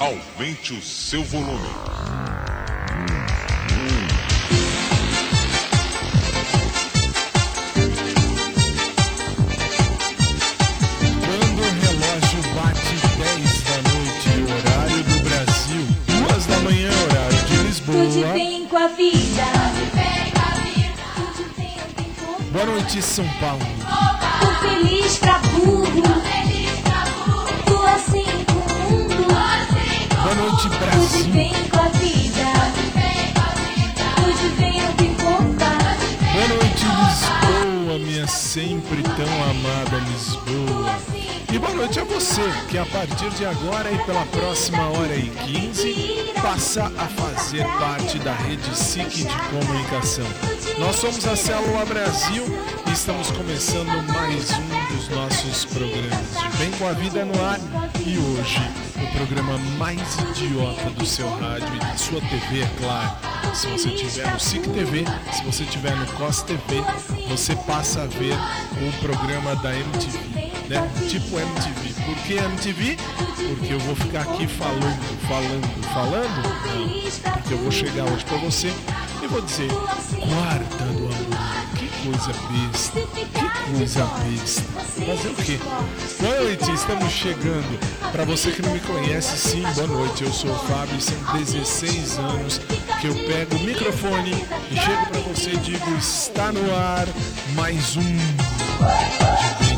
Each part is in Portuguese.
Aumente o seu volume. Quando o relógio bate 10 da noite, horário do Brasil, 2 da manhã, horário de Tudo Lisboa. bem com a vida. Tudo bem com a vida. Tudo bem, eu tenho como. Boa noite, São Paulo. Tô feliz pra burro. Noite, Brasil. Tudo bem com a vida. Tudo bem, eu conta. Boa noite, Lisboa, minha sempre tão amada Lisboa. E boa noite a você, que a partir de agora e pela próxima hora e 15 passa a fazer parte da rede SIC de comunicação. Nós somos a Célula Brasil e estamos começando mais um dos nossos programas Bem com a Vida no Ar. E hoje, o programa mais idiota do seu rádio e da sua TV, é claro. Se você tiver no SIC TV, se você tiver no COS TV, você passa a ver o programa da MTV, né? Tipo MTV. Por que MTV? Porque eu vou ficar aqui falando, falando, falando? Não, porque eu vou chegar hoje pra você e vou dizer, guarda do amor, que coisa besta, que coisa besta. Fazer o quê? Boa noite, estamos chegando. Pra você que não me conhece, sim, boa noite. Eu sou o Fábio e são 16 anos que eu pego o microfone e chego pra você e digo: está no ar mais um ファンクリング。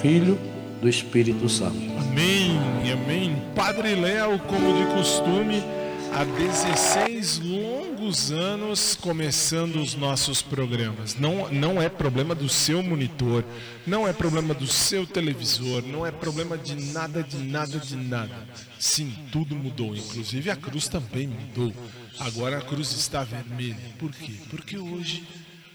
Filho, do Espírito Santo. Amém, amém. Padre Léo, como de costume, há 16 longos anos começando os nossos programas. Não, não é problema do seu monitor, não é problema do seu televisor, não é problema de nada, de nada, de nada. Sim, tudo mudou, inclusive a cruz também mudou. Agora a cruz está vermelha. Por quê? Porque hoje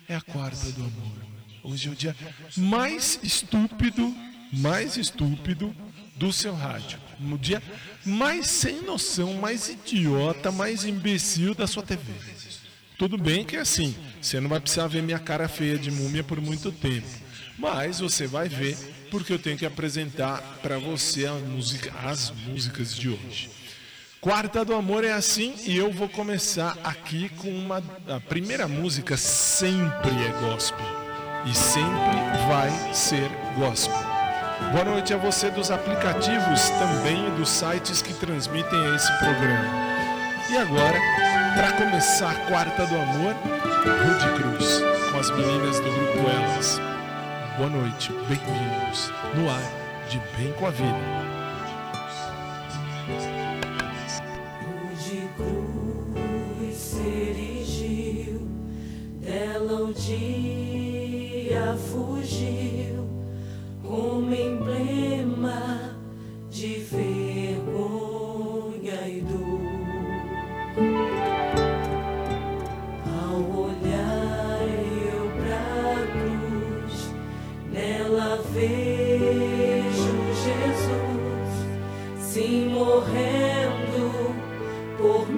é a quarta do amor. Hoje é o dia mais estúpido, mais estúpido do seu rádio. No dia mais sem noção, mais idiota, mais imbecil da sua TV. Tudo bem que é assim, você não vai precisar ver minha cara feia de múmia por muito tempo. Mas você vai ver, porque eu tenho que apresentar para você as músicas de hoje. Quarta do Amor é assim e eu vou começar aqui com uma. A primeira música sempre é gospel e sempre vai ser gospel. Boa noite a você dos aplicativos também e dos sites que transmitem esse programa. E agora, para começar a Quarta do Amor, Rude Cruz, com as meninas do grupo Elas. Boa noite, bem-vindos no ar de Bem com a Vida.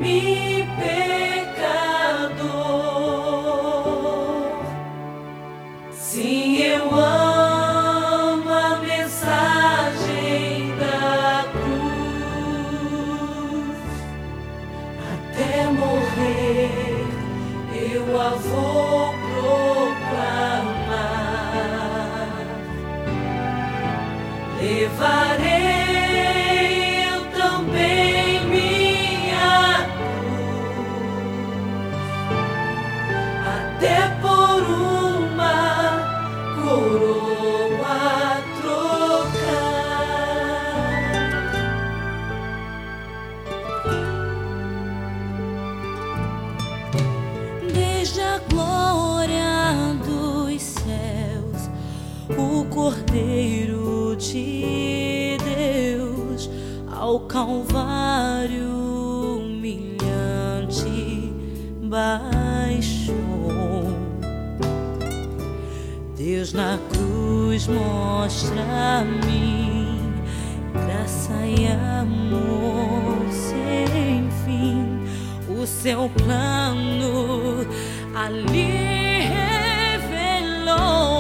Por mim, glória dos céus, o Cordeiro de Deus ao Calvário humilhante baixou. Deus na cruz mostra-me graça e amor sem fim. O seu plano ali revelou.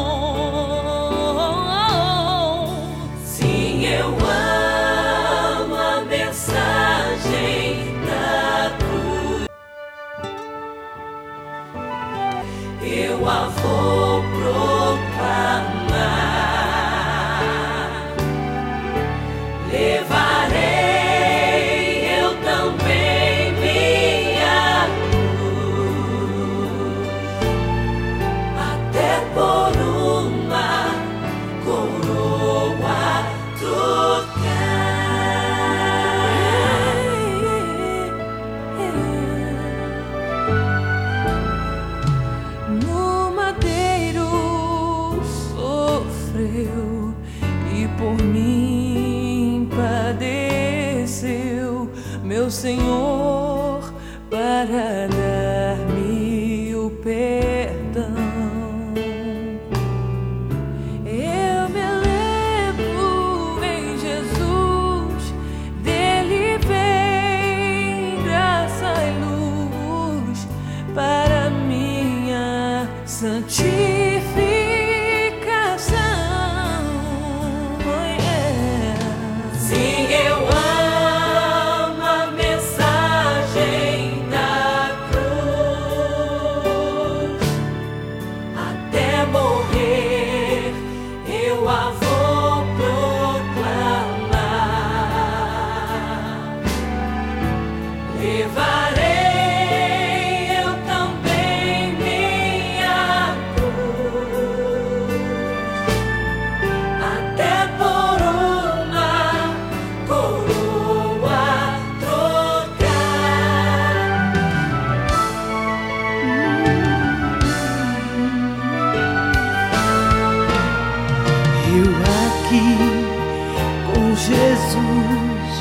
Jesus.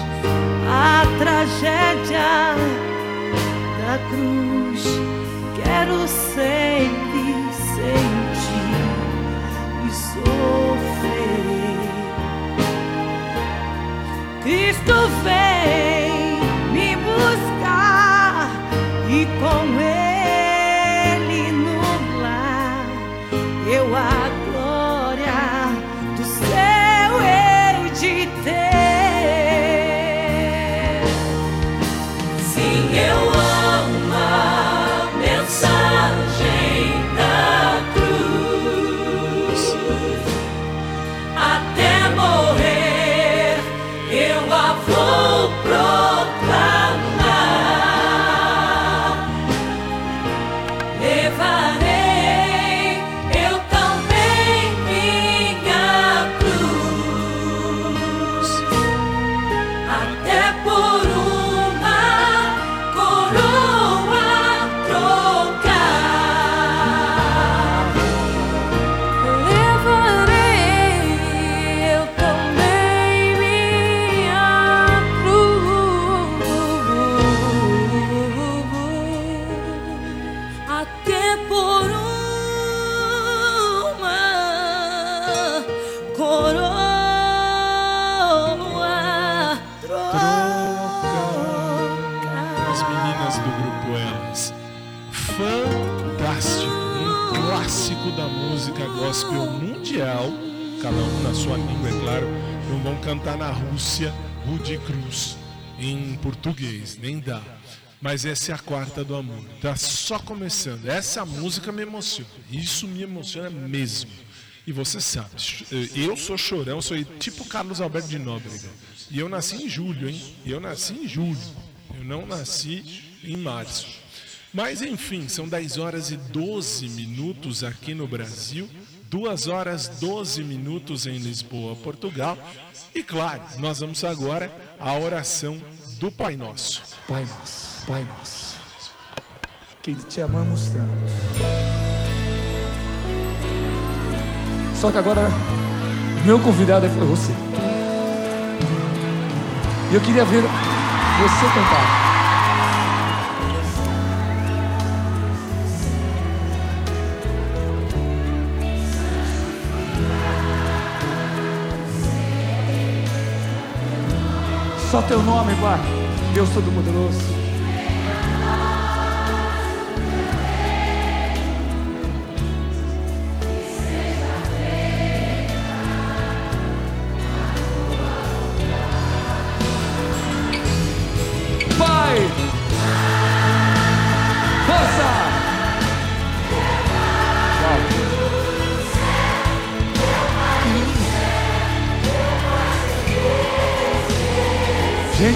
A tragédia da cruz quero sempre sentir e sofrer. Cristo vem me buscar e com cantar na Rússia, Rude Cruz. Em português, nem dá. Mas essa é a quarta do amor. Tá só começando. Essa música me emociona. Isso me emociona mesmo. E você sabe, eu sou chorão, sou tipo Carlos Alberto de Nóbrega. E eu nasci em julho, hein? Eu nasci em julho. Eu não nasci em março. Mas enfim, são 10 horas e 12 minutos aqui no Brasil, 2 horas 12 minutos em Lisboa, Portugal. E claro, nós vamos agora à oração do Pai Nosso. Pai nosso, Pai nosso, que te amamos tanto. Só que agora, meu convidado é você. E eu queria ver você cantar. Só teu nome, Pai. Deus Todo-Poderoso.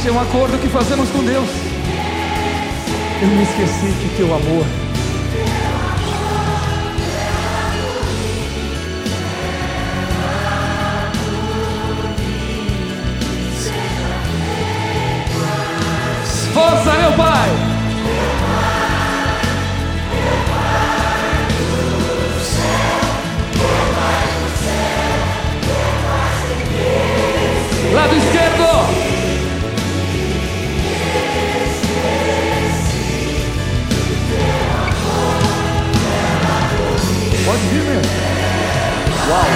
É um acordo que fazemos com Deus. Eu me esqueci que teu amor Força, meu Pai! Lado esquerdo! Pode vir mesmo. Uau!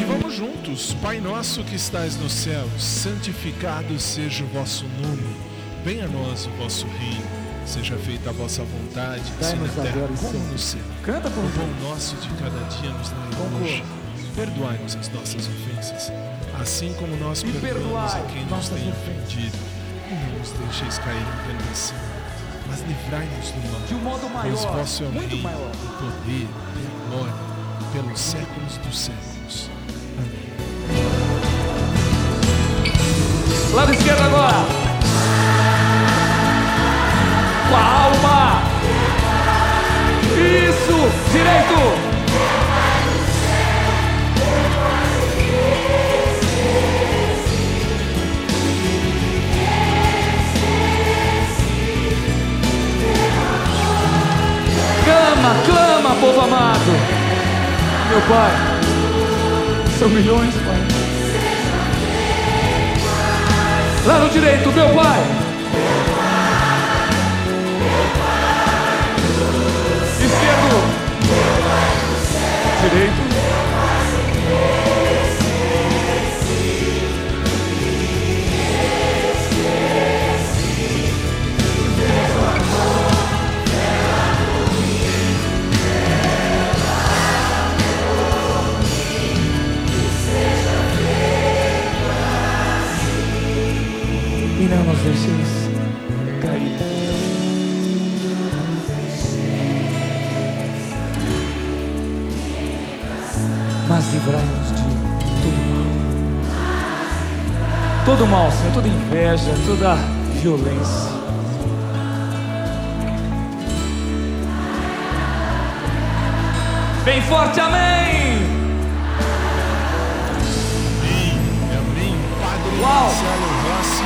E vamos juntos. Pai nosso que estais no céu, santificado seja o vosso nome. Venha a nós o vosso reino. Seja feita a vossa vontade, assim na terra como no céu. Canta por O pão nosso de cada dia nos dai hoje. Perdoai-nos as nossas ofensas, assim como nós perdoamos a quem nos tem ofendido. Nos deixeis cair em tentação, mas livrai-nos do mal. De um modo Pois maior, vosso é o muito reino, maior. o poder e a glória pelos séculos dos séculos. Amém. Lado esquerdo agora. Com a alma. Isso. Direito. Clama, clama, povo amado. Meu Pai, são milhões, Pai. Lá no direito, meu Pai. Esquerdo. Direito. Inveja, toda violência. Bem forte, amém! Amém, amém. Padre Uau. Marcelo Rossi,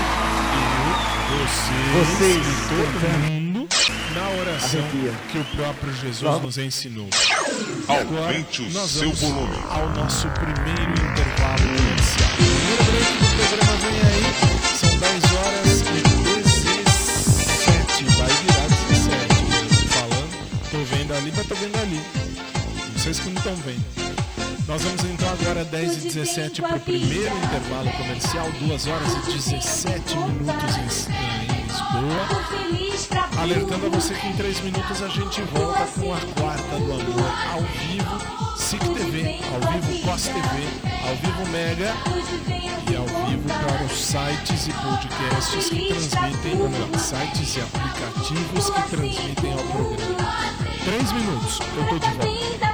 eu, você, Vocês, e todo mundo na oração Arrepia. que o próprio Jesus nos ensinou. Agora Aumente o nós seu vamos volume. ao nosso primeiro intervalo comercial. Primeiro break do programa vem aí, Vocês que não estão vendo. Nós vamos então agora 10 e 17 para o primeiro intervalo comercial, 2 horas e 17 minutos em, em Lisboa. Alertando a você que em 3 minutos a gente volta com a quarta do amor ao vivo, SIC TV, ao vivo COS TV, ao vivo Mega e ao vivo para os sites e podcasts que transmitem, ou melhor, sites e aplicativos que transmitem ao programa. 3 minutos, eu tô de volta.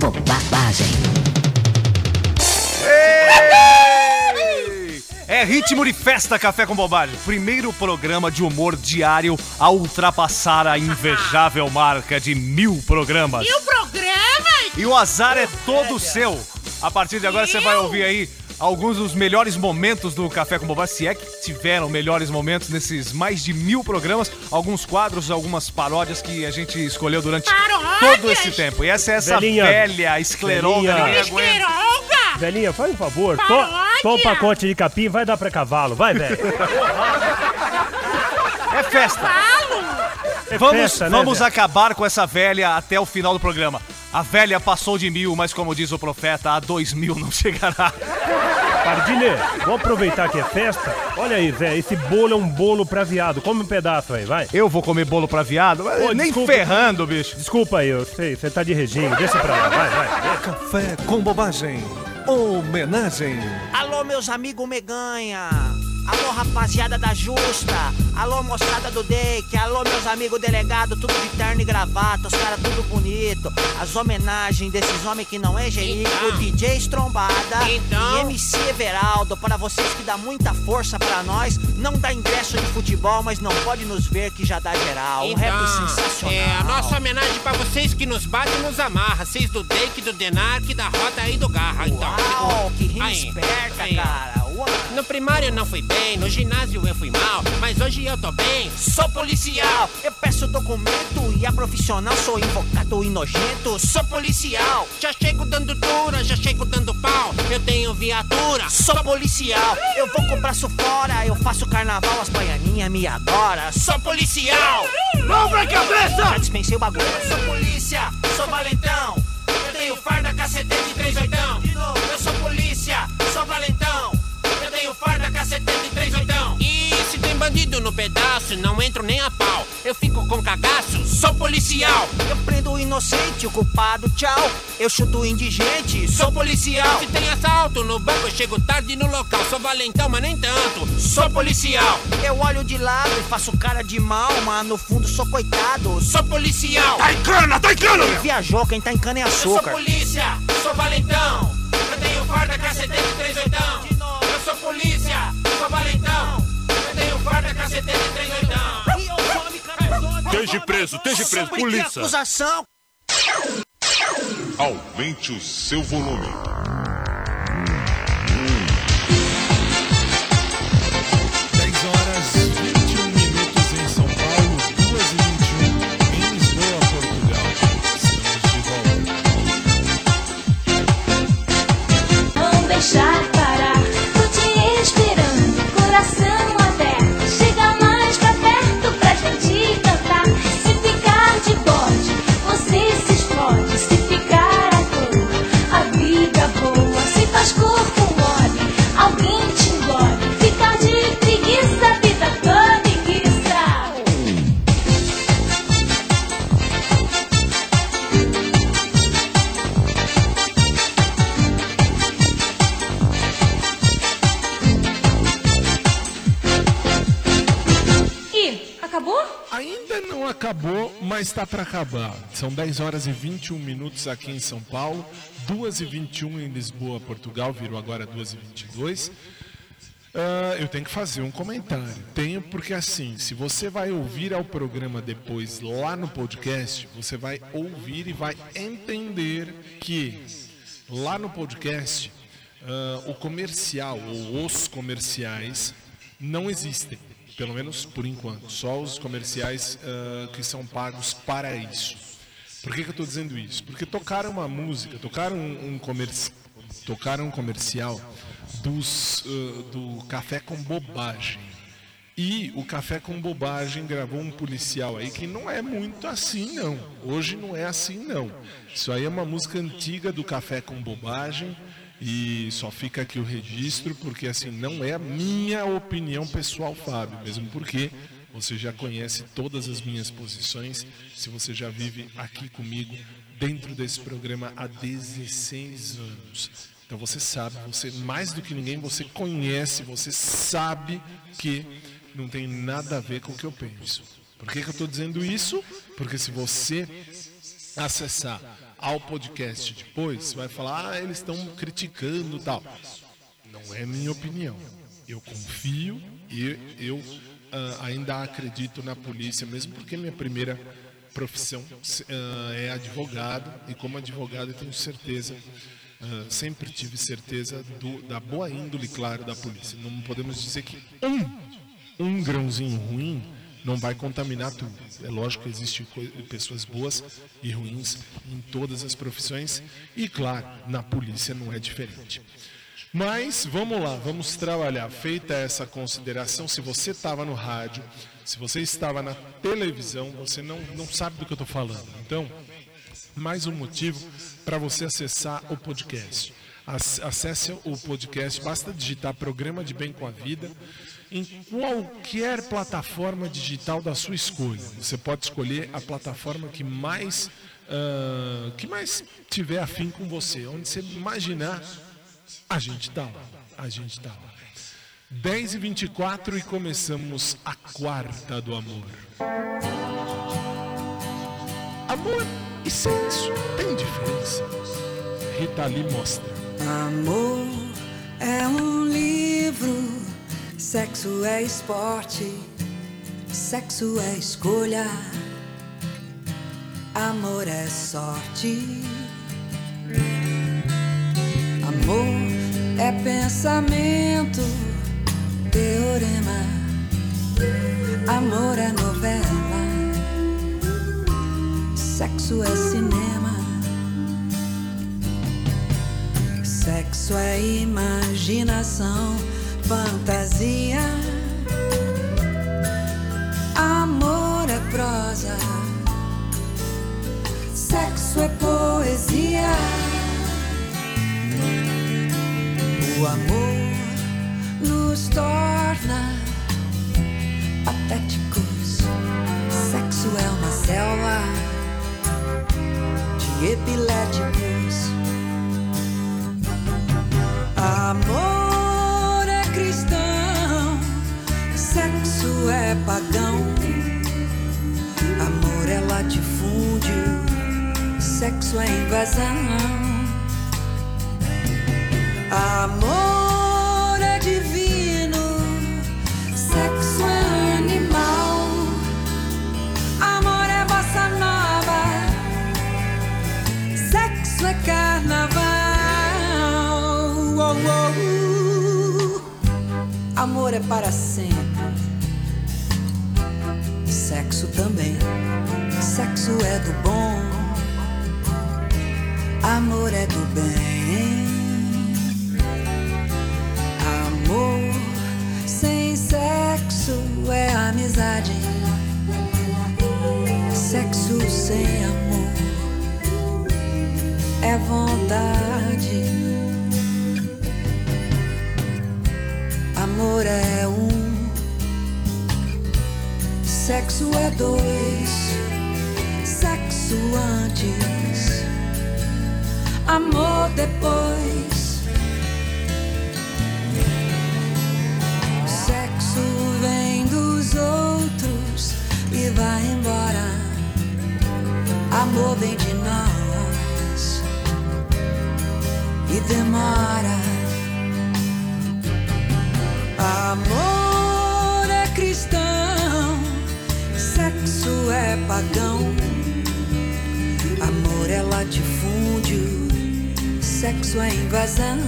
Bobagem. É ritmo de festa Café com Bobagem. Primeiro programa de humor diário a ultrapassar a invejável marca de mil programas. E o programa? E o azar é todo seu. A partir de agora você vai ouvir aí alguns dos melhores momentos do Café com Bobagem, se é que tiveram melhores momentos nesses mais de mil programas, alguns quadros, algumas paródias que a gente escolheu durante Paródias? todo esse tempo. E essa é essa Velhinha. velha escleronga, Velhinha. Esqueronga! Velhinha, faz um favor. Toma um pacote de capim, vai dar pra cavalo. Vai, velho. É festa. É Vamos, festa, né, vamos acabar com essa velha até o final do programa. A velha passou de mil, mas como diz o profeta, a dois mil não chegará. Pardine, vamos aproveitar que é festa. Olha aí, velho, esse bolo é um bolo pra viado. Come um pedaço aí, vai. Eu vou comer bolo pra viado? Pô, Nem desculpa. ferrando, bicho. Desculpa aí, eu sei, você tá de regime. Deixa pra lá, vai, vai. Café com bobagem. Homenagem. Alô, meus amigos Meganha. Alô, rapaziada da Justa. Alô, moçada do Dake. Alô, meus amigos delegado, tudo de terno e gravata. Os caras tudo bonito. As homenagens desses homens que não é Jerico, Então. DJ Estrombada Então. e MC Everaldo. Para vocês que dá muita força pra nós. Não dá ingresso de futebol, mas não pode nos ver que já dá geral. Um rap sensacional. é a nossa homenagem pra vocês que nos batem e nos amarra. Vocês do Dake, do Denark, da Rota e do Garra. Então, Que rima esperta, cara. No primário eu não fui bem, no ginásio eu fui mal, mas hoje eu tô bem. Sou policial, eu peço documento e a profissional sou invocado e nojento. Sou policial, Já chego dando dura, já chego dando pau. Eu tenho viatura. sou policial, eu vou comprar isso fora. Eu faço carnaval, as baianinhas me adoram. Sou policial, Não vai cabeça! já dispensei o bagulho. Sou polícia, sou valentão. Eu tenho farda, cacetete, 380 bandido no pedaço, não entro nem a pau. Eu fico com cagaço, sou policial. Eu prendo o inocente, o culpado, tchau. Eu chuto o indigente, sou policial. Se tem assalto no banco, eu chego tarde no local. Sou valentão, mas nem tanto, sou policial. Eu olho de lado e faço cara de mal, mas no fundo sou coitado. Sou policial. Tá em cana, tá em cana! Quem viajou, quem tá em cana é Eu sou açúcar. polícia, sou valentão. Eu tenho farda cacetete preso, esteja preso, polícia. acusação. Aumente o seu volume. 10 horas 21 minutos em São Paulo, 2 e 21 em Lisboa, Portugal. Estamos de volta. Não deixar está para acabar. São 10 horas e 21 minutos aqui em São Paulo, 2 e 21 em Lisboa, Portugal, virou agora 2 e 22. Ah, eu tenho que fazer um comentário. Tenho porque assim, se você vai ouvir ao programa depois lá no podcast, você vai ouvir e vai entender que lá no podcast ah, o comercial ou os comerciais não existem, pelo menos por enquanto. Só os comerciais ah, que são pagos para isso. Por que, que eu estou dizendo isso? Porque tocaram uma música, tocaram um, um comerci- tocaram um comercial dos, ah, do Café com Bobagem. E o Café com Bobagem gravou um policial aí que não é muito assim, não. Hoje não é assim, não. Isso aí é uma música antiga do Café com Bobagem. E só fica aqui o registro, porque assim, não é a minha opinião pessoal, Fábio. Mesmo porque você já conhece todas as minhas posições. Se você já vive aqui comigo, dentro desse programa há 16 anos. Então você sabe, você mais do que ninguém, você conhece, você sabe que não tem nada a ver com o que eu penso. Por que, que eu estou dizendo isso? Porque se você acessar ao podcast depois, vai falar, ah, eles estão criticando tal. Não é minha opinião. Eu confio e eu ah, ainda acredito na polícia, mesmo porque minha primeira profissão ah, é advogado e como advogado eu tenho certeza ah, sempre tive certeza do- da boa índole, claro, da polícia. Não podemos dizer que um, um grãozinho ruim não vai contaminar tudo. É lógico que existem pessoas boas e ruins em todas as profissões e, claro, na polícia não é diferente. Mas vamos lá, vamos trabalhar. Feita essa consideração, se você estava no rádio, se você estava na televisão, você não, não sabe do que eu estou falando. Então, mais um motivo para você acessar o podcast. Ac- Acesse o podcast, basta digitar Programa de Bem com a Vida em qualquer plataforma digital da sua escolha. Você pode escolher a plataforma que mais ah, que mais tiver afim com você, onde você imaginar, a gente tá lá, a gente tá lá. 10 e 24 e começamos a quarta do amor. Amor e sexo tem diferença? Rita Lee mostra. Amor é um livro, sexo é esporte, sexo é escolha, amor é sorte. Amor é pensamento, teorema, amor é novela, sexo é cinema. Sexo é imaginação, fantasia. Amor é prosa, sexo é poesia. O amor nos torna patéticos. Sexo é uma selva de epiléticos. Amor. é pagão. Amor é latifúndio, sexo é invasão. Amor é divino, sexo é animal. Amor é bossa nova, sexo é carnaval. Oh, oh, oh. Amor é para sempre sexo também. Sexo é do bom, amor é do bem. Amor sem sexo é amizade. Sexo sem amor é vontade. Amor é sexo é dois. Sexo antes, amor depois. Sexo vem dos outros e vai embora. Amor vem de nós e demora. Amor é pagão. Amor é latifúndio, sexo é invasão.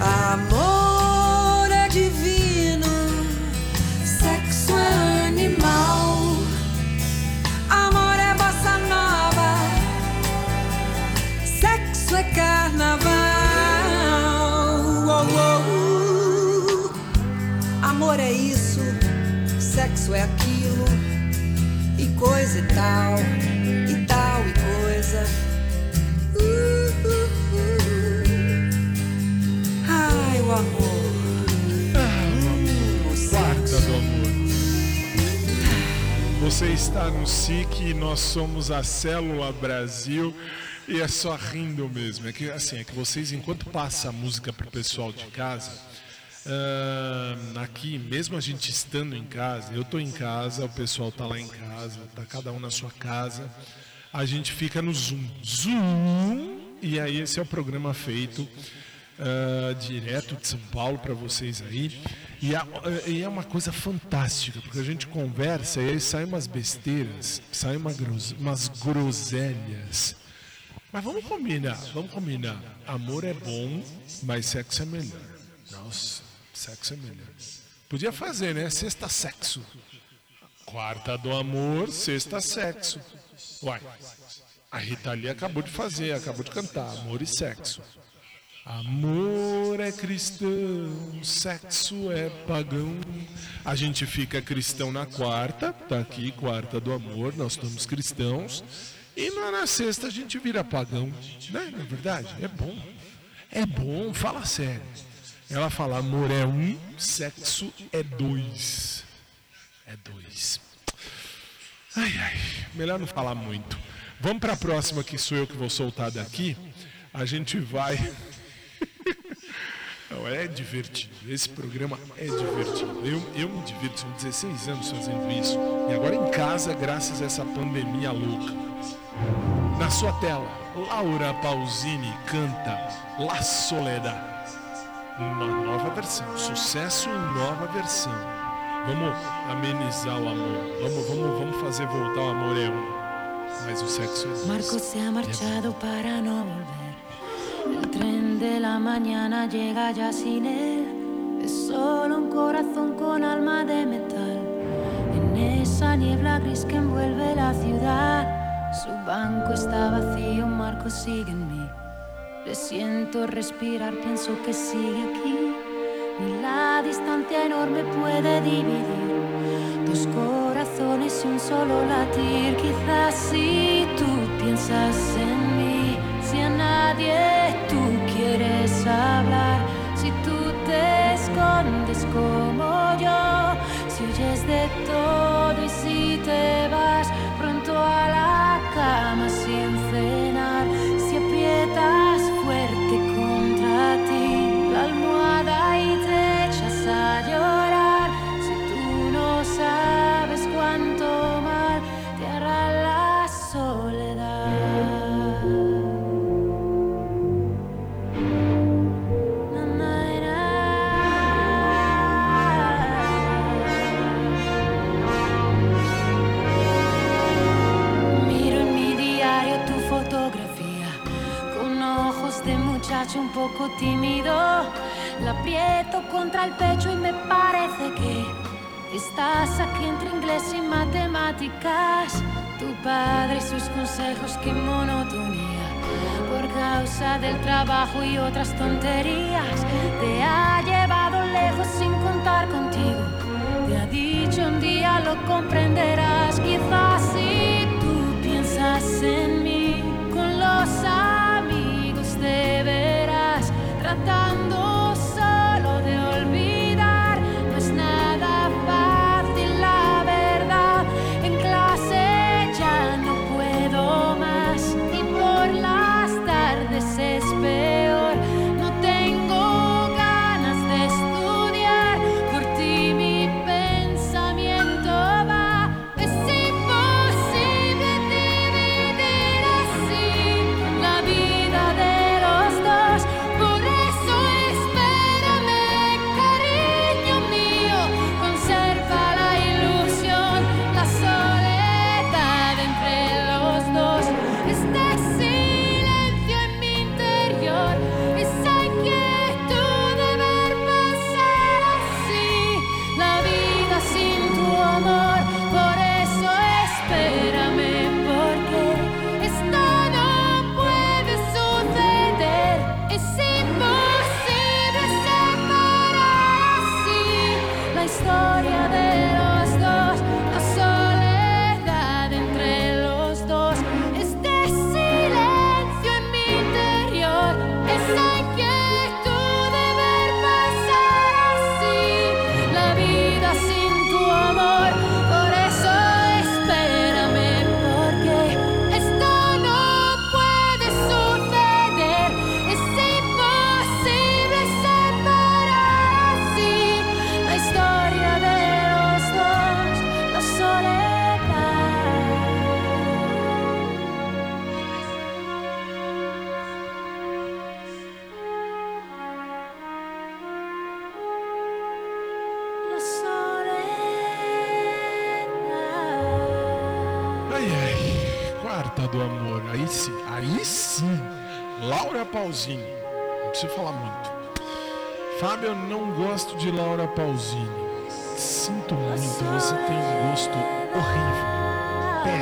Amor é divino, sexo é animal. Sexo é aquilo, e coisa e tal, e tal e coisa. Uh, uh, uh. Ai, o amor. Quarta sexo. do amor. Você está no SIC e nós somos a Célula Brasil e é só rindo mesmo. É que assim, é que vocês, enquanto passa a música pro pessoal de casa, ahn, aqui, mesmo a gente estando em casa, eu tô em casa, o pessoal tá lá em casa, tá cada um na sua casa, a gente fica no Zoom. Zoom! E aí esse é o programa feito ah, direto de São Paulo para vocês aí. E, a- e é uma coisa fantástica, porque a gente conversa e aí saem umas besteiras, saem uma gros- umas groselhas. Mas vamos combinar, vamos combinar. Amor é bom, mas sexo é melhor. Nossa, sexo é melhor. Podia fazer, né? Sexta sexo. Quarta do amor, sexta sexo. Uai, a Rita Lee acabou de fazer, acabou de cantar. Amor e sexo. Amor é cristão, sexo é pagão. A gente fica cristão na quarta, tá aqui, quarta do amor, nós somos cristãos. E na, na sexta a gente vira pagão, né? Não é verdade? É bom. É bom, fala sério. Ela fala: amor é um, sexo é dois. É dois. Ai, ai, melhor não falar muito. Vamos para a próxima, que sou eu que vou soltar daqui. A gente vai. Não, é divertido. Esse programa é divertido. Eu, eu me divirto, são 16 anos fazendo isso. E agora em casa, graças a essa pandemia louca. Na sua tela, Laura Pausini canta La Soledad. Uma nova versão. Sucesso nova versão. Vamos amenizar o amor. Vamos, vamos, vamos fazer voltar o amor é um. Mas o sexo é dois. Marco se ha marchado para no volver. El tren de la mañana llega ya sin él. Es solo un corazón con alma de metal. En esa niebla gris que envuelve la ciudad. Su banco está vacío, Marco sigue en mí. Le siento respirar, pienso que sigue aquí. Ni la distancia enorme puede dividir dos corazones y un solo latir. Quizás si tú piensas en mí, si a nadie tú quieres hablar, si tú te escondes como yo, si huyes de todo y si te vas pronto a la cama sin un poco tímido. La aprieto contra el pecho y me parece que estás aquí entre inglés y matemáticas. Tu padre y sus consejos, qué monotonía. Por causa del trabajo y otras tonterías, te ha llevado lejos sin contar contigo. Te ha dicho un día lo comprenderás,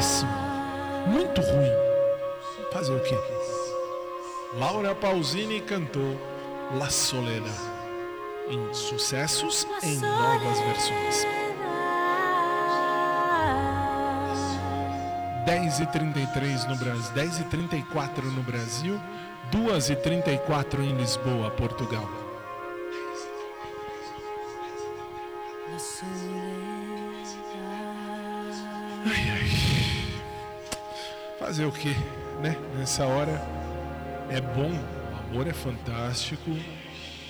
Péssimo. Muito ruim. Fazer o quê? Laura Pausini cantou La Soledad. Em sucessos em novas versões. 10 e 33 no Brasil, 10 e 34 no Brasil, 2 e 34 em Lisboa, Portugal. Ai, ai. Fazer o que, né? Nessa hora é bom, o amor é fantástico,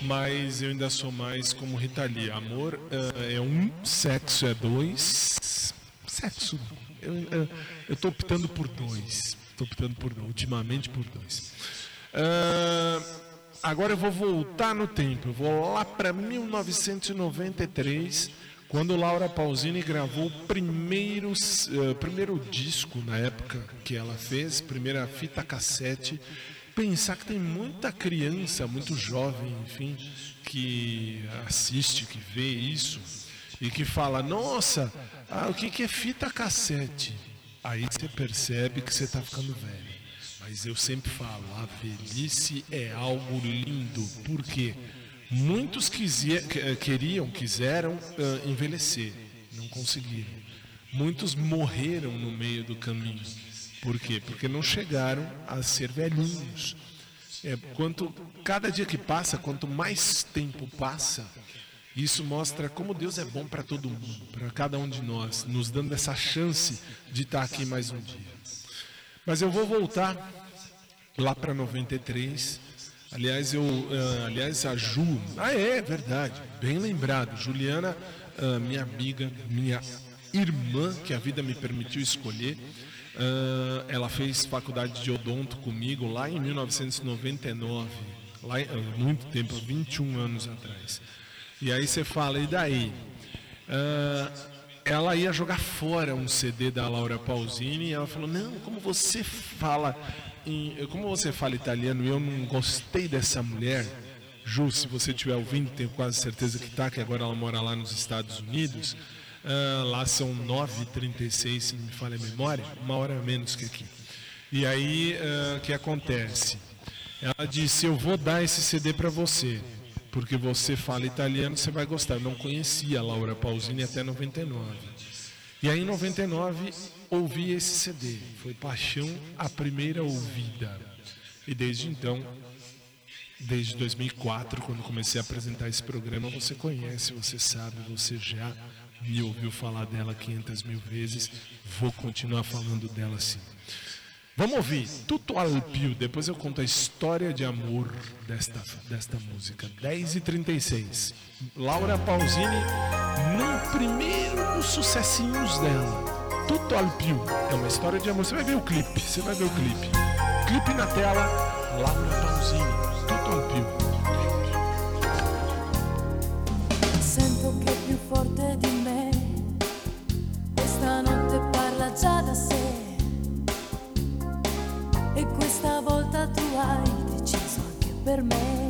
mas eu ainda sou mais como Rita Lee. Amor ah, é um, sexo é dois. Sexo. Eu, eu, eu tô optando por dois. Tô optando por ultimamente por dois. Ah, agora eu vou voltar no tempo. Eu vou lá para 1993, quando Laura Pausini gravou o primeiro, eh, primeiro disco na época que ela fez, primeira fita cassete. Pensar que tem muita criança, muito jovem, enfim, que assiste, que vê isso e que fala: Nossa, ah, o que, que é fita cassete? Aí você percebe que você está ficando velho. Mas eu sempre falo: a velhice é algo lindo. Por quê? Muitos que- queriam, quiseram ah, envelhecer, não conseguiram. Muitos morreram no meio do caminho. Por quê? Porque não chegaram a ser velhinhos. É, quanto cada dia que passa, quanto mais tempo passa, isso mostra como Deus é bom para todo mundo, para cada um de nós, nos dando essa chance de estar aqui mais um dia. Mas eu vou voltar lá para 93. Aliás, eu, ah, aliás, a Ju, ah é verdade, bem lembrado. Juliana, ah, minha amiga, minha irmã, que a vida me permitiu escolher. ah, ela fez faculdade de odonto comigo lá em 1999, lá muito tempo, há 21 anos atrás. E aí você fala, e daí? Ela ia jogar fora um CD da Laura Pausini e ela falou: Não, como você fala como você fala italiano e eu não gostei dessa mulher, Ju, se você estiver ouvindo, tenho quase certeza que tá, que agora ela mora lá nos Estados Unidos. Ah, lá são 9h36, se não me falha a memória, uma hora menos que aqui. E aí, ah, o que acontece? Ela disse: Eu vou dar esse CD para você, porque você fala italiano, você vai gostar. Eu não conhecia a Laura Pausini até 99. E aí, em 99, ouvi esse CD. Foi Paixão a primeira ouvida. E desde então, desde 2004, quando comecei a apresentar esse programa, você conhece, você sabe, você já me ouviu falar dela 500 mil vezes. Vou continuar falando dela assim. Vamos ouvir Tuto Alpio, depois eu conto a história de amor desta, desta música. 10 e 36 Laura Pausini, num primeiro dos sucessinhos dela. Tuto Alpio, é uma história de amor. Você vai ver o clipe, você vai ver o clipe. Clipe na tela, Laura Pausini, Tuto Alpio. Sento che più forte di me questa notte parla già da sé e questa volta tu hai deciso anche per me.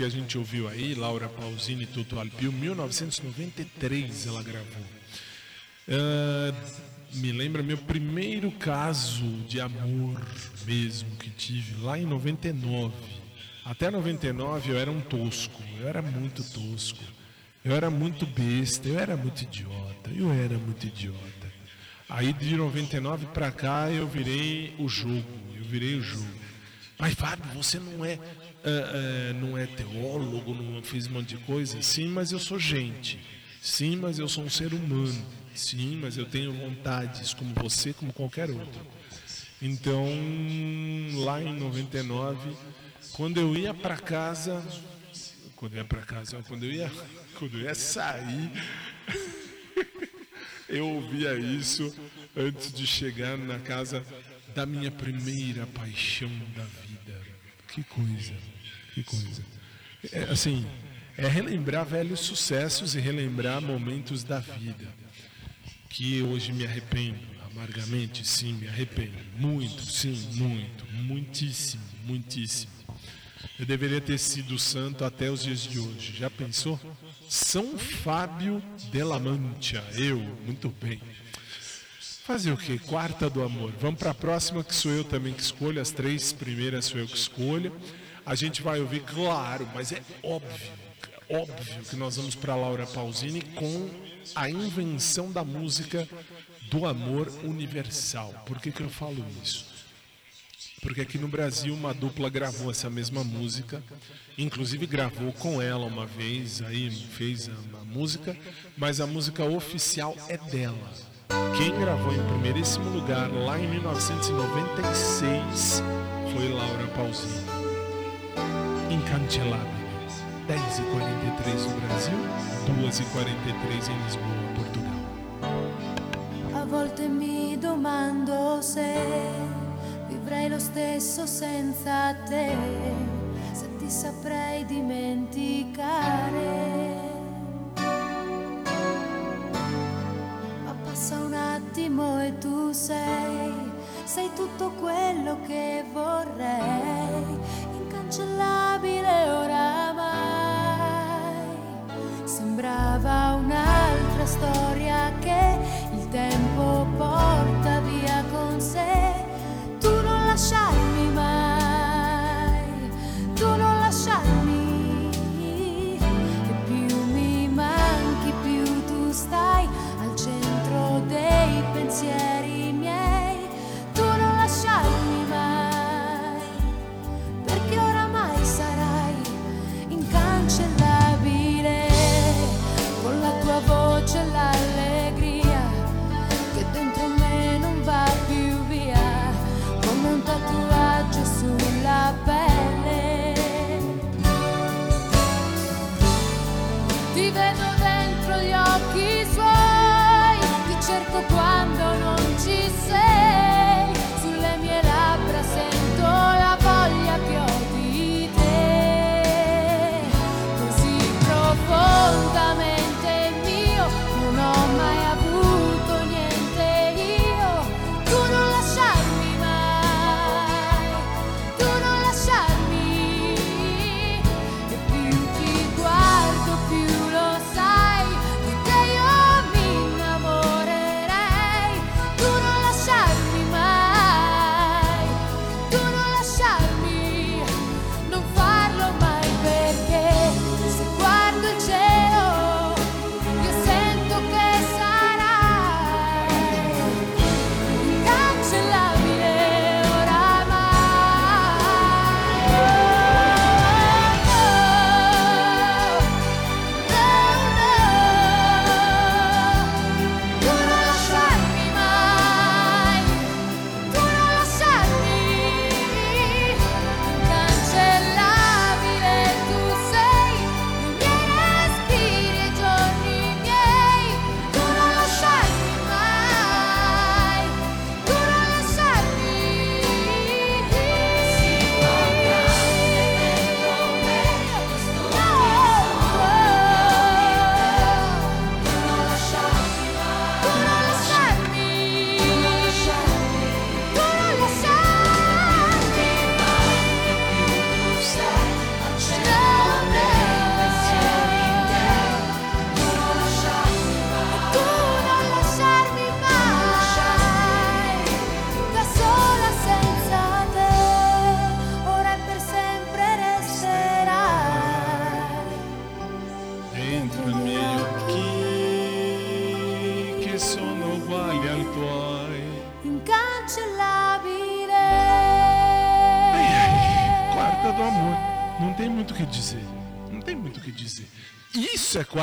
Que a gente ouviu aí, Laura Pausini Toto Alpio, 1993 ela gravou. Ah, me lembra meu primeiro caso de amor mesmo que tive lá em 99. Até 99 eu era um tosco, eu era muito tosco. Eu era muito besta, eu era muito idiota, eu era muito idiota. Aí de 99 pra cá eu virei o jogo, eu virei o jogo. Mas Fábio, você não é, ah, ah, não é teólogo, não fez um monte de coisa? Sim, mas eu sou gente. Sim, mas eu sou um ser humano. Sim, mas eu tenho vontades como você, como qualquer outro. Então, lá em 99, quando eu ia para casa, quando eu ia para casa, quando eu ia, quando eu ia sair, eu ouvia isso antes de chegar na casa da minha primeira paixão da vida. Que coisa, que coisa. É, assim, é relembrar velhos sucessos e relembrar momentos da vida que hoje me arrependo amargamente, sim, me arrependo. Muito, sim, muito, muitíssimo, muitíssimo. Eu deveria ter sido santo até os dias de hoje. Já pensou? São Fábio de la Mancha. Eu, muito bem. Fazer o quê? Quarta do amor. Vamos para a próxima, que sou eu também que escolho. As três primeiras sou eu que escolho. A gente vai ouvir, claro, mas é óbvio, óbvio que nós vamos para Laura Pausini com a invenção da música do amor universal. Por que, que eu falo isso? Porque aqui no Brasil uma dupla gravou essa mesma música, inclusive gravou com ela uma vez, aí fez a, a música, mas a música oficial é dela. Quem gravou em primeiríssimo lugar lá em 1996 foi Laura Pausini. Incancelável. 10h43 no Brasil, 2h43 em Lisboa, Portugal. A volte mi domando se vivrei lo stesso senza te, se ti saprei dimenticare. Passa un attimo e tu sei, sei tutto quello che vorrei, incancellabile oramai. Sembrava un'altra storia che il tempo porta via con sé. Tu non lasciarmi mai, dei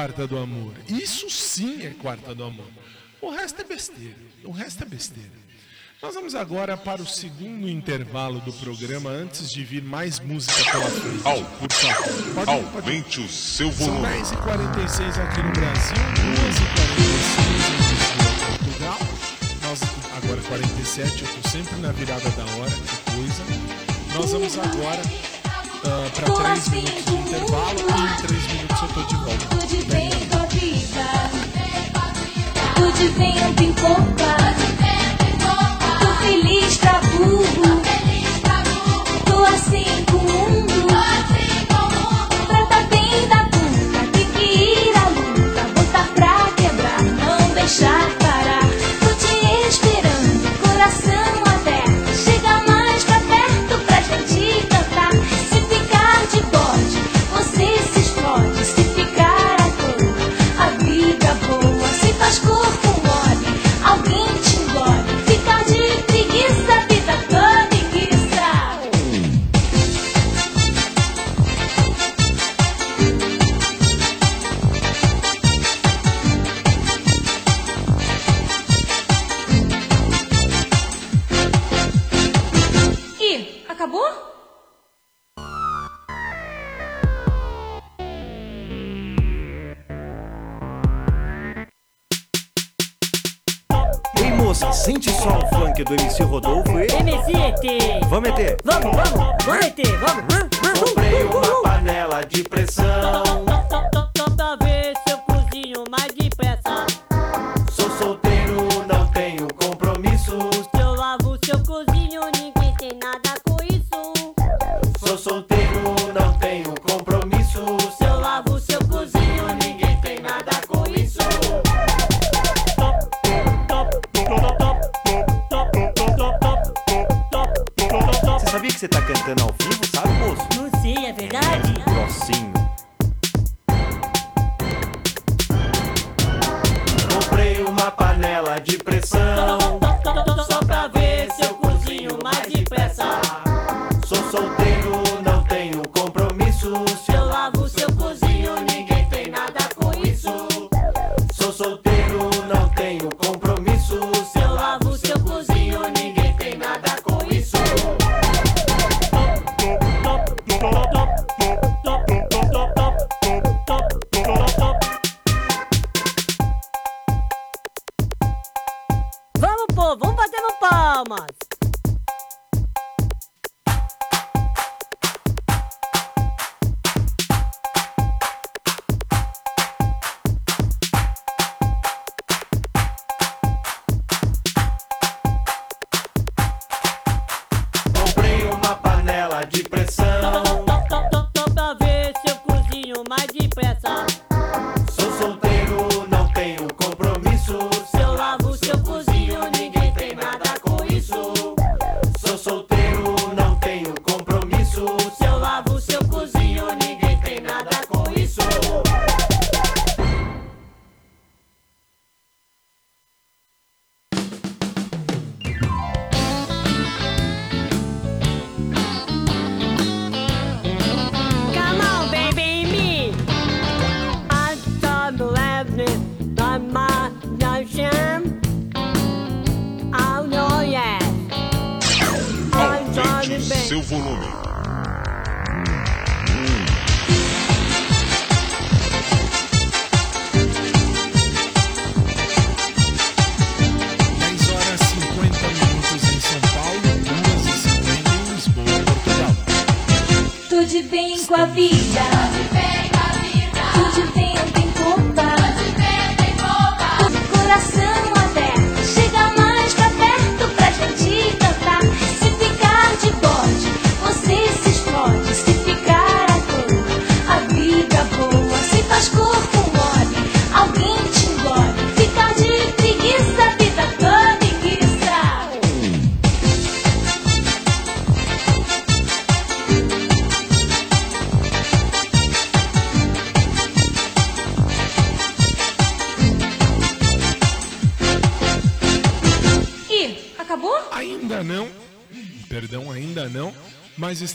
quarta do amor. Isso sim é quarta do amor. O resto é besteira. O resto é besteira. Nós vamos agora para o segundo intervalo do programa antes de vir mais música pela frente. Au, por favor. Pode, Aumente pode. o seu volume. São 10h46 aqui no Brasil, 12h46 em Portugal. Nós, agora 47, eu estou sempre na virada da hora, que coisa. Nós vamos agora dois minutos intervalo e em três minutos eu tô de volta. Tudo bem, Tudo bem, eu te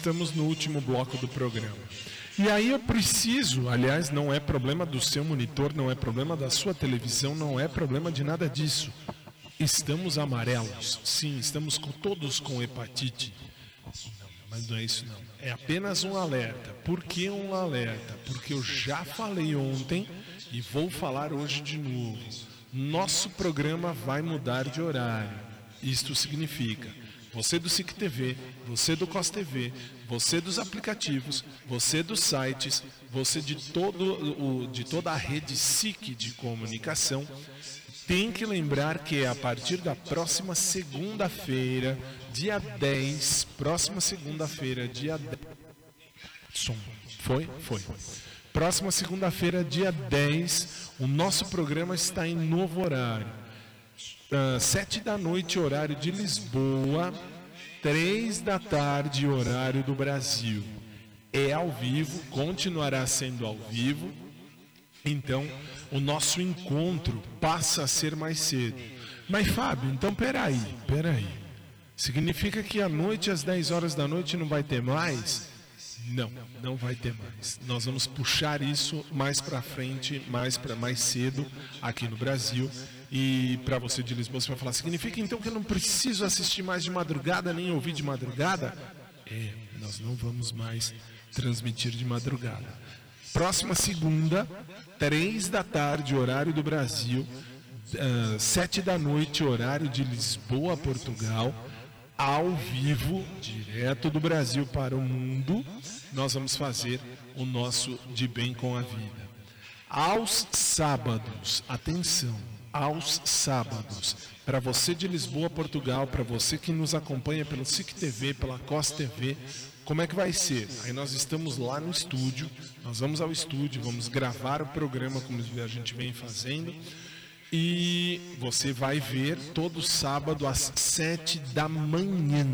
estamos no último bloco do programa. E aí eu preciso, aliás, não é problema do seu monitor, não é problema da sua televisão, não é problema de nada disso. Estamos amarelos. Sim, estamos com, todos com hepatite. Mas não é isso não. É apenas um alerta. Por que um alerta? Porque eu já falei ontem e vou falar hoje de novo. Nosso programa vai mudar de horário. Isto significa você do SIC TV, você do COS TV, você dos aplicativos, você dos sites, você de, todo, o, de toda a rede SIC de comunicação, tem que lembrar que a partir da próxima segunda-feira, dia 10, próxima segunda-feira, dia 10. Som. Foi? Foi. Próxima segunda-feira, dia 10, o nosso programa está em novo horário. Sete da noite, horário de Lisboa, três da tarde, horário do Brasil. É ao vivo, continuará sendo ao vivo. Então, o nosso encontro passa a ser mais cedo. Mas, Fábio, então peraí, peraí. Significa que à noite, às 10 horas da noite, não vai ter mais? Não, não vai ter mais. Nós vamos puxar isso mais para frente, mais para mais cedo aqui no Brasil. E para você de Lisboa, você vai falar: significa então que eu não preciso assistir mais de madrugada, nem ouvir de madrugada? É, nós não vamos mais transmitir de madrugada. Próxima segunda, três da tarde, horário do Brasil, uh, sete da noite, horário de Lisboa, Portugal, ao vivo, direto do Brasil para o mundo, nós vamos fazer o nosso De Bem com a Vida. Aos sábados, atenção, aos sábados. Para você de Lisboa, Portugal, para você que nos acompanha pelo SIC TV, pela COS TV, como é que vai ser? Aí nós estamos lá no estúdio, nós vamos ao estúdio, vamos gravar o programa como a gente vem fazendo. E você vai ver todo sábado às sete da manhã,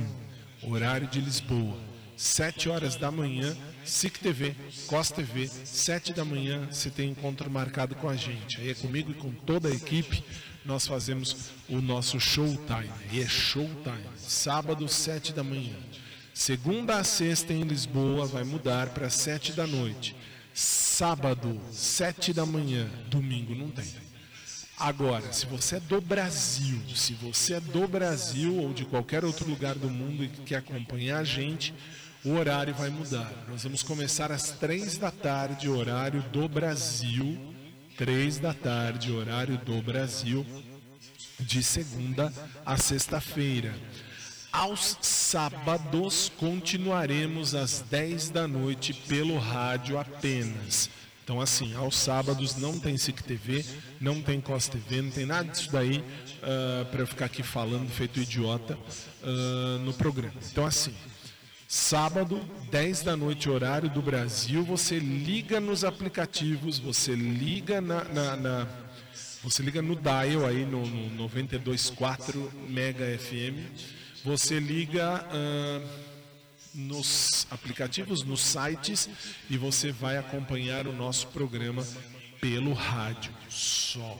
horário de Lisboa. Sete horas da manhã, SIC TV, COS TV, sete da manhã, você tem encontro marcado com a gente. Aí é comigo e com toda a equipe, nós fazemos o nosso showtime. E é showtime, sábado, sete da manhã. Segunda a sexta em Lisboa vai mudar para sete da noite. Sábado, sete da manhã. Domingo não tem. Agora, se você é do Brasil, se você é do Brasil ou de qualquer outro lugar do mundo e quer acompanhar a gente, o horário vai mudar. Nós vamos começar às três da tarde, horário do Brasil. Três da tarde, horário do Brasil, de segunda a sexta-feira. Aos sábados continuaremos às 10 da noite pelo rádio apenas. Então, assim, aos sábados não tem SIC TV, não tem COS TV, não tem nada disso daí uh, para eu ficar aqui falando feito idiota uh, no programa. Então, assim, sábado, 10 da noite, horário do Brasil, você liga nos aplicativos, você liga na, na, na você liga no dial aí no, no 92.4 Mega FM, você liga. Uh, nos aplicativos, nos sites e você vai acompanhar o nosso programa pelo rádio só.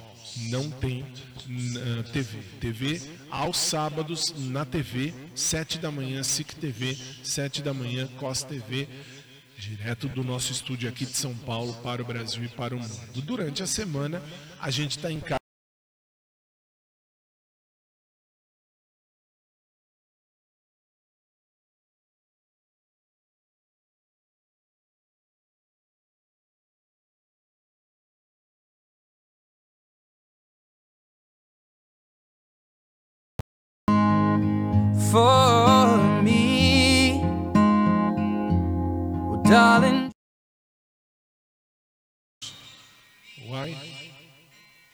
Não tem uh, TV. TV aos sábados na TV, 7 da manhã, SIC TV, 7 da manhã, COS TV, direto do nosso estúdio aqui de São Paulo para o Brasil e para o mundo. Durante a semana, a gente está em casa.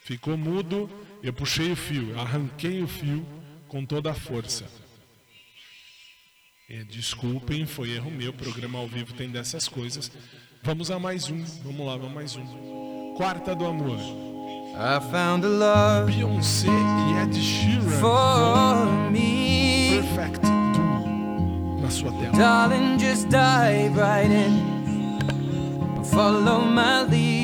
Ficou mudo, eu puxei o fio, arranquei o fio com toda a força. É, desculpem, foi erro meu, programa ao vivo tem dessas coisas. Vamos a mais um, vamos lá, vamos mais um. Quarta do Amor. I found a love Beyoncé e Ed Sheeran for me. Perfect Duo na sua tela. Darling, just dive right in. Follow my lead.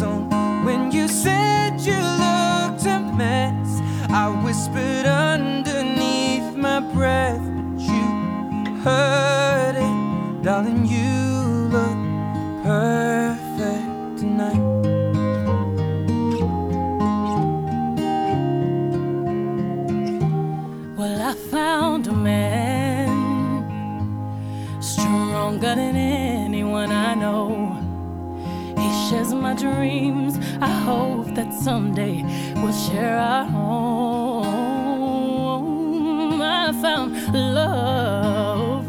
Song. When you said you looked a mess, I whispered underneath my breath, but you heard it, darling. You look perfect tonight. Well, I found a man stronger than my dreams. I hope that someday we'll share our home. I found love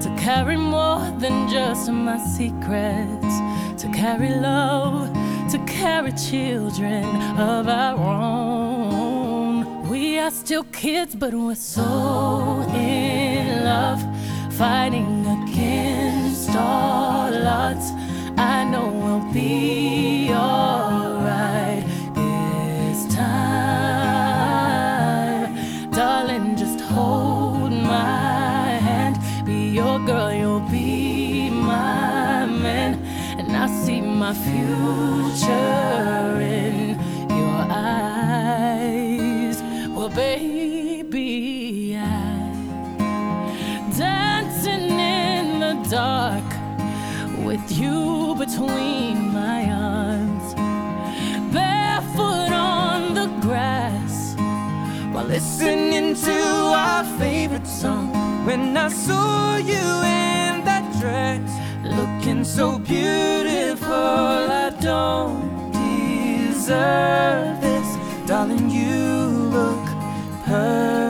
to carry more than just my secrets, to carry love, to carry children of our own. We are still kids, but we're so in love, fighting against all odds. Know we'll be alright this time. Darling, just hold my hand. Be your girl, you'll be my man. And I see my future in your eyes. Well, baby, I dancing in the dark between my arms, barefoot on the grass while listening to our favorite song. When I saw you in that dress, looking so beautiful, I don't deserve this, darling. You look perfect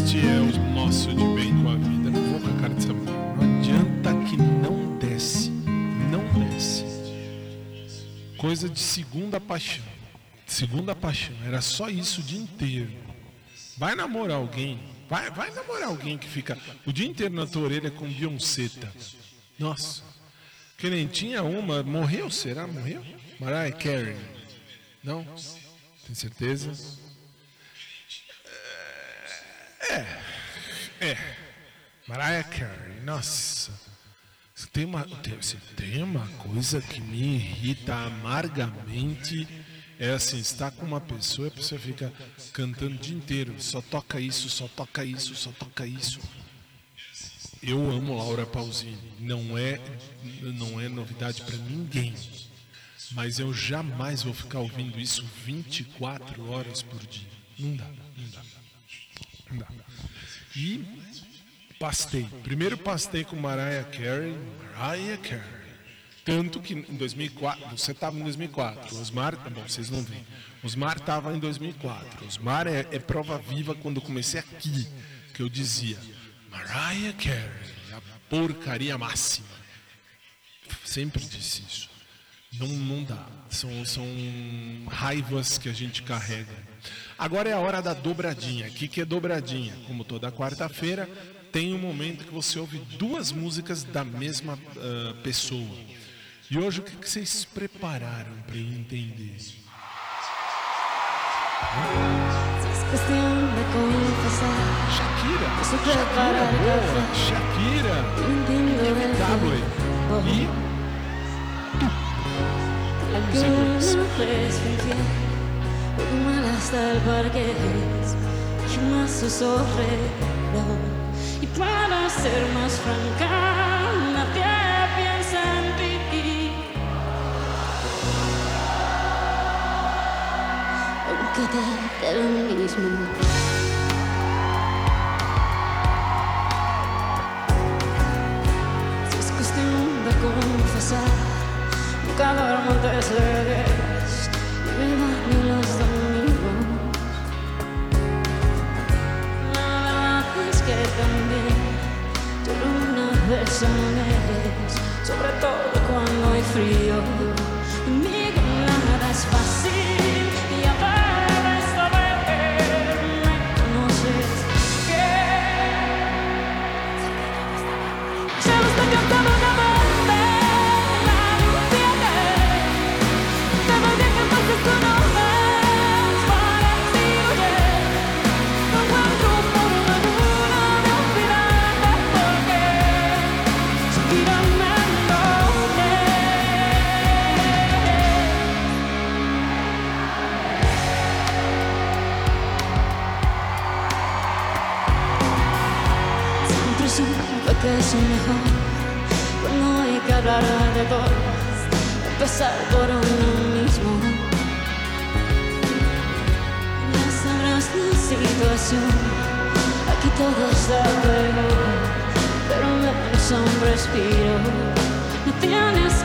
Este é o nosso de bem com a vida. Não vou com a cara dessa mulher. Não adianta que não desce. Não desce. Coisa de segunda paixão. Segunda paixão. Era só isso o dia inteiro. Vai namorar alguém. Vai, vai namorar alguém que fica o dia inteiro na tua orelha com Beyoncé. tá? Nossa. Que nem tinha uma. Morreu? Será? Morreu? Mariah Carey. Não? Tem certeza? É. É. Mariah Carey, nossa. Tem uma, tem, tem uma coisa que me irrita amargamente. É assim, está com uma pessoa e a pessoa fica cantando o dia inteiro. Só toca isso, só toca isso, só toca isso. Eu amo Laura Pausini. Não é, não é novidade para ninguém. Mas eu jamais vou ficar ouvindo isso 24 horas por dia. Não dá, não dá. E pastei. Primeiro pastei com Mariah Carey. Mariah Carey. Tanto que em 2004, você estava em 2004, Osmar, bom, vocês não veem. Osmar estava em 2004. Osmar é, é prova viva quando comecei aqui, que eu dizia Mariah Carey. porcaria máxima. Sempre disse isso. Não, não dá. São, são raivas que a gente carrega. Agora é a hora da dobradinha. O que, que é dobradinha? Como toda quarta-feira, tem um momento que você ouve duas músicas da mesma ah, pessoa. E hoje o que, que vocês prepararam para entender isso? Shakira. Shakira, boa. Shakira. Inevitável. todo. E luego mal hasta el parqués, y más sus alrededor. Y para ser más franca, nadie piensa en ti. Aunque te dé lo mismo. Confesar. Nunca duermo antes de me baño los domingos. Que también lloro una mes, sobre todo cuando hay frío. Respiro. No tienes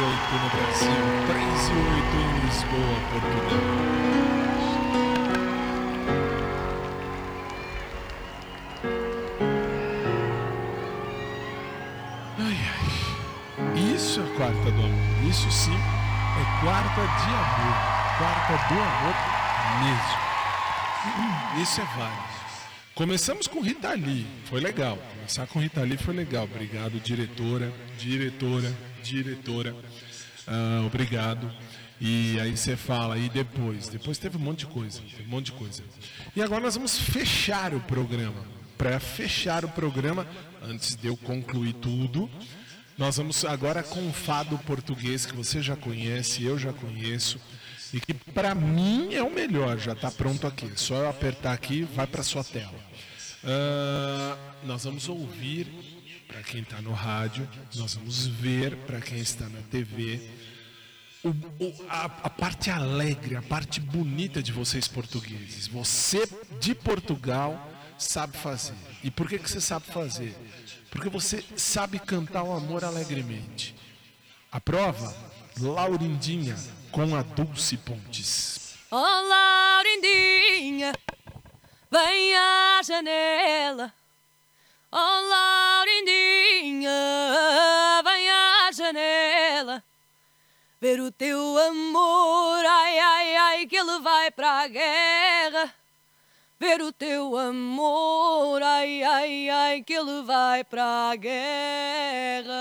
no Brasil, 3 e 8 em Lisboa, Portugal. Ai, ai. Isso é quarta do amor. Isso sim é quarta de amor. Quarta do amor mesmo. Isso é válido. Começamos com Rita Lee, foi legal. Começar com Rita Lee foi legal. Obrigado, diretora, diretora, diretora. Ah, obrigado. E aí você fala, e depois? Depois teve um monte de coisa, um monte de coisa. E agora nós vamos fechar o programa. Para fechar o programa, antes de eu concluir tudo, nós vamos agora com um fado português que você já conhece, eu já conheço. E que para mim é o melhor, já está pronto aqui. Só eu apertar aqui, vai para sua tela. Ah, nós vamos ouvir para quem está no rádio, nós vamos ver para quem está na TV. o- o- a, a parte alegre, a parte bonita de vocês portugueses. Você de Portugal sabe fazer. E por que, que você sabe fazer? Porque você sabe cantar o amor alegremente. A prova, Laurindinha com a Dulce Pontes. Oh, Laurindinha, vem à janela. Oh, Laurindinha, vem à janela. Ver o teu amor, ai, ai, ai, que ele vai para a guerra. Ver o teu amor, ai, ai, ai, que ele vai para a guerra.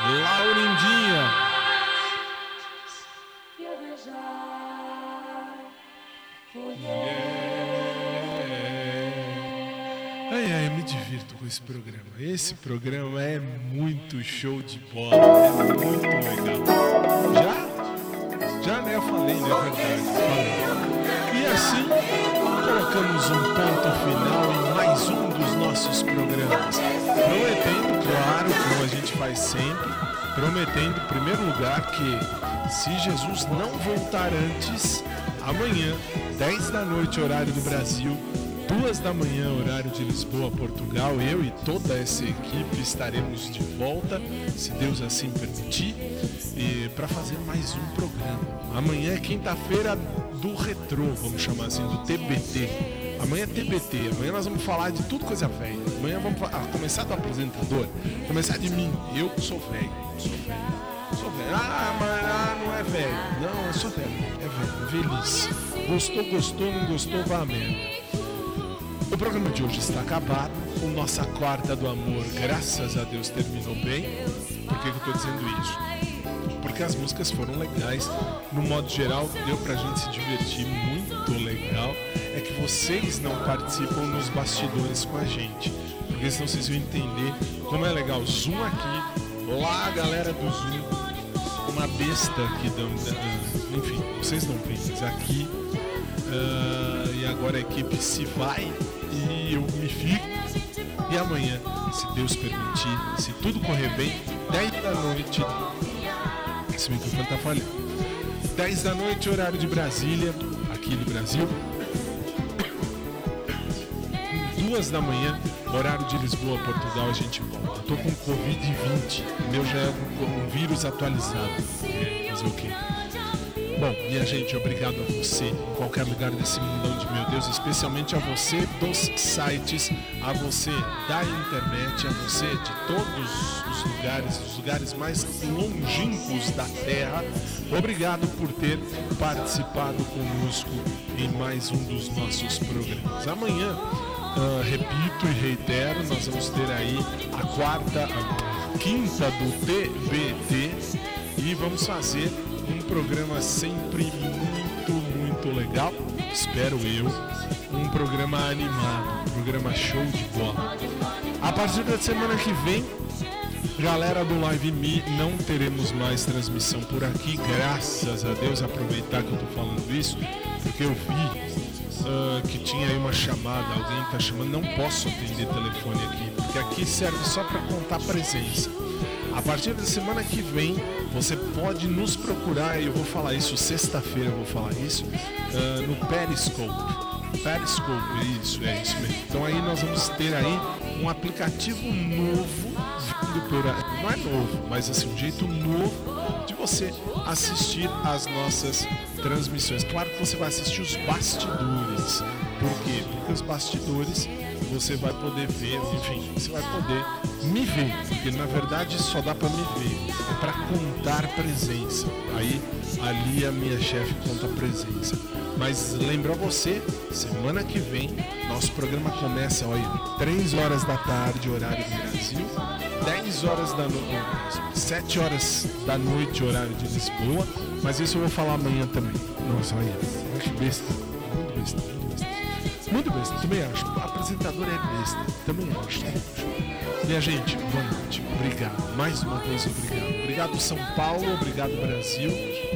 Laurindinha. É. Ai, ai, me divirto com esse programa. Esse programa é muito show de bola, é muito legal. Já? Já, né? Eu falei, né? É verdade. E assim, colocamos um ponto final em mais um dos nossos programas. Prometendo claro, como a gente faz sempre, prometendo, em primeiro lugar, que se Jesus não voltar antes, amanhã, 10 da noite, horário do Brasil, duas da manhã, horário de Lisboa, Portugal, eu e toda essa equipe estaremos de volta, se Deus assim permitir, e para fazer mais um programa. Amanhã é quinta-feira do retrô, vamos chamar assim, do TBT. Amanhã é TBT, amanhã nós vamos falar de tudo coisa velha. Amanhã vamos ah, começar do apresentador, começar de mim, eu que sou velho, sou velho. Sou velho. Ah, mas ah, não é velho. Não, eu sou velho. É velho, velhice. Gostou, gostou, não gostou, vá merda. O programa de hoje está acabado. O nossa quarta do amor, graças a Deus, terminou bem. Por que, que eu estou dizendo isso? Porque as músicas foram legais. No modo geral, deu pra gente se divertir muito legal. É que vocês não participam nos bastidores com a gente. Porque senão vocês vão entender como é legal. Zoom aqui, lá a galera do Zoom. Uma besta da. da- Enfim, vocês não veem, mas aqui ah, e agora a equipe se vai e eu me fico. E amanhã, se Deus permitir, se tudo correr bem, 10 da noite. Esse microfone tá falhando. 10 da noite, horário de Brasília, aqui no Brasil. Duas da manhã, horário de Lisboa, Portugal, a gente volta. Tô com Covid-20, o meu já é um, um vírus atualizado. É, fazer o quê? Bom, minha gente, obrigado a você em qualquer lugar desse mundão de meu Deus, especialmente a você dos sites, a você da internet, a você de todos os lugares, os lugares mais longínquos da Terra. Obrigado por ter participado conosco em mais um dos nossos programas. Amanhã, ah, repito e reitero, nós vamos ter aí a quarta, a quinta do TBT e vamos fazer um programa sempre muito, muito legal. Espero eu. Um programa animado, um programa show de bola. A partir da semana que vem, galera do Live Me, não teremos mais transmissão por aqui, graças a Deus. Aproveitar que eu tô falando isso, porque eu vi ah, que tinha aí uma chamada, alguém tá chamando, não posso atender telefone aqui, porque aqui serve só para contar presença. A partir da semana que vem, você pode nos procurar, e eu vou falar isso sexta-feira, eu vou falar isso, ah, no Periscope. Periscope, isso, é isso mesmo. Então aí nós vamos ter aí um aplicativo novo por. Não é novo, mas assim, um jeito novo de você assistir as nossas transmissões. Claro que você vai assistir os bastidores. Por quê? Porque os bastidores você vai poder ver, enfim, você vai poder me ver, porque na verdade só dá para me ver, é para contar presença. Aí ali a minha chefe conta presença. Mas lembra você, semana que vem nosso programa começa, olha, 3 horas da tarde, horário do Brasil, 10 horas da noite, 7 horas da noite, horário de Lisboa, mas isso eu vou falar amanhã também. Nossa, olha, que besta. Também acho. O apresentador é besta, também acho. Minha gente, boa noite. Obrigado. Mais uma vez, obrigado. Obrigado, São Paulo. Obrigado, Brasil.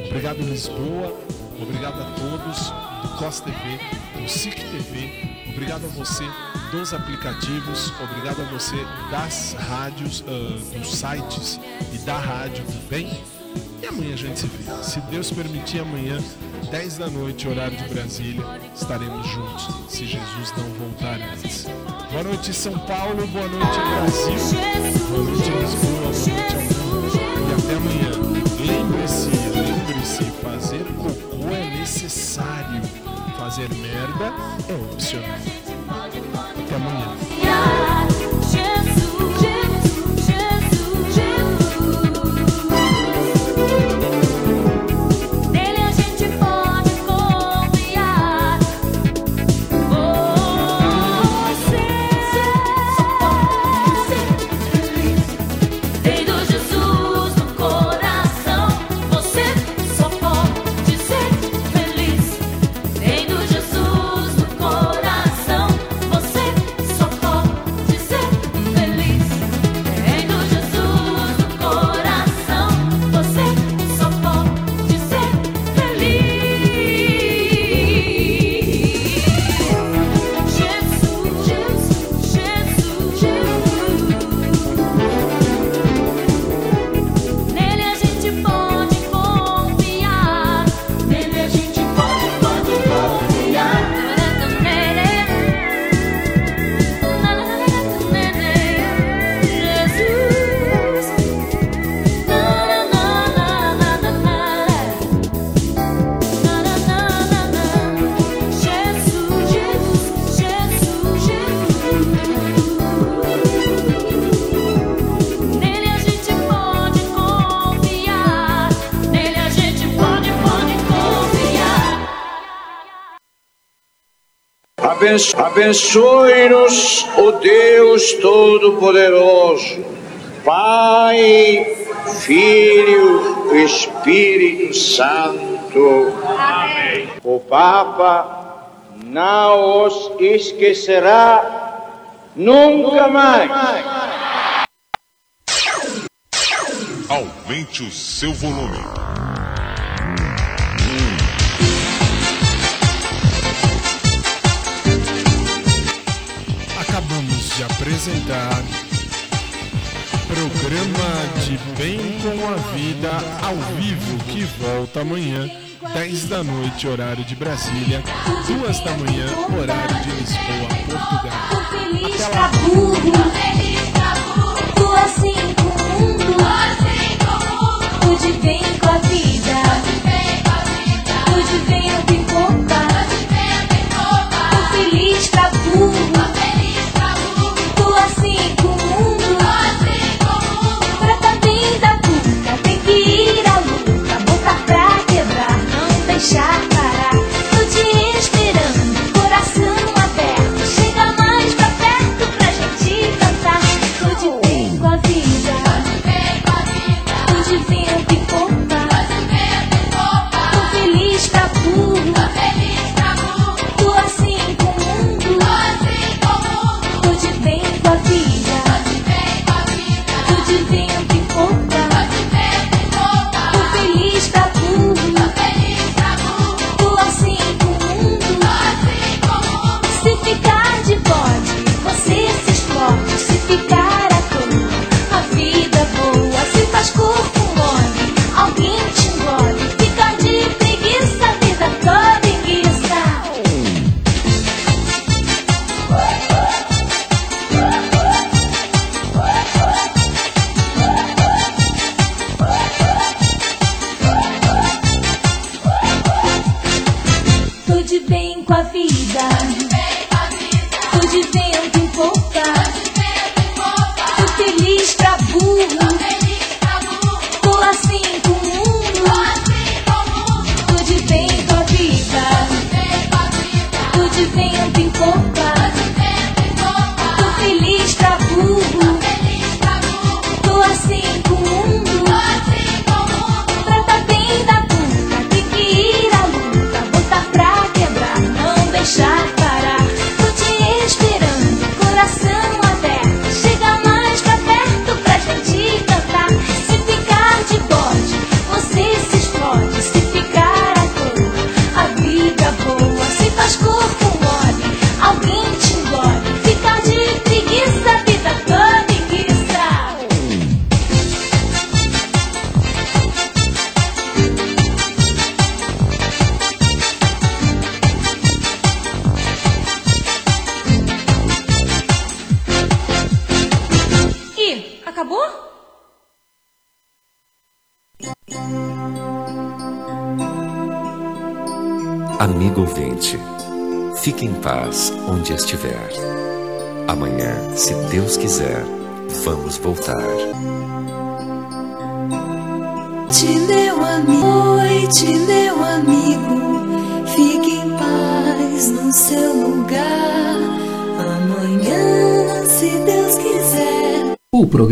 Obrigado, Lisboa. Obrigado a todos do COS TV, do SIC TV. Obrigado a você dos aplicativos. Obrigado a você das rádios, ah, dos sites e da rádio também. E amanhã a gente se vê. Se Deus permitir, amanhã, 10 da noite, horário de Brasília, estaremos juntos, se Jesus não voltar antes. Boa noite, São Paulo. Boa noite, Brasil. Boa noite, Lisboa. Boa noite ao. E até amanhã. Lembre-se, lembre-se, fazer cocô é necessário. Fazer merda é opcional. Abençoe-nos, o Deus Todo-Poderoso, Pai, Filho, e Espírito Santo. Amém. O Papa não os esquecerá nunca mais. Aumente o seu volume ao vivo que volta amanhã, 10 da noite, horário de Brasília, 2 da manhã, horário de Lisboa, Portugal. Até lá. Duas, cinco, um, o de bem.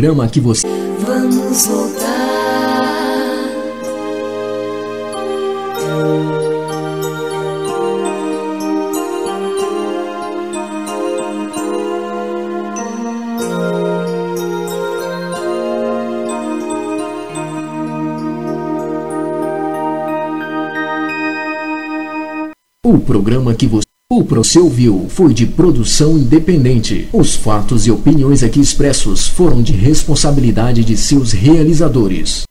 programa que você. Vamos voltar. O programa que você. O Proselvio foi de produção independente. Os fatos e opiniões aqui expressos foram de responsabilidade de seus realizadores.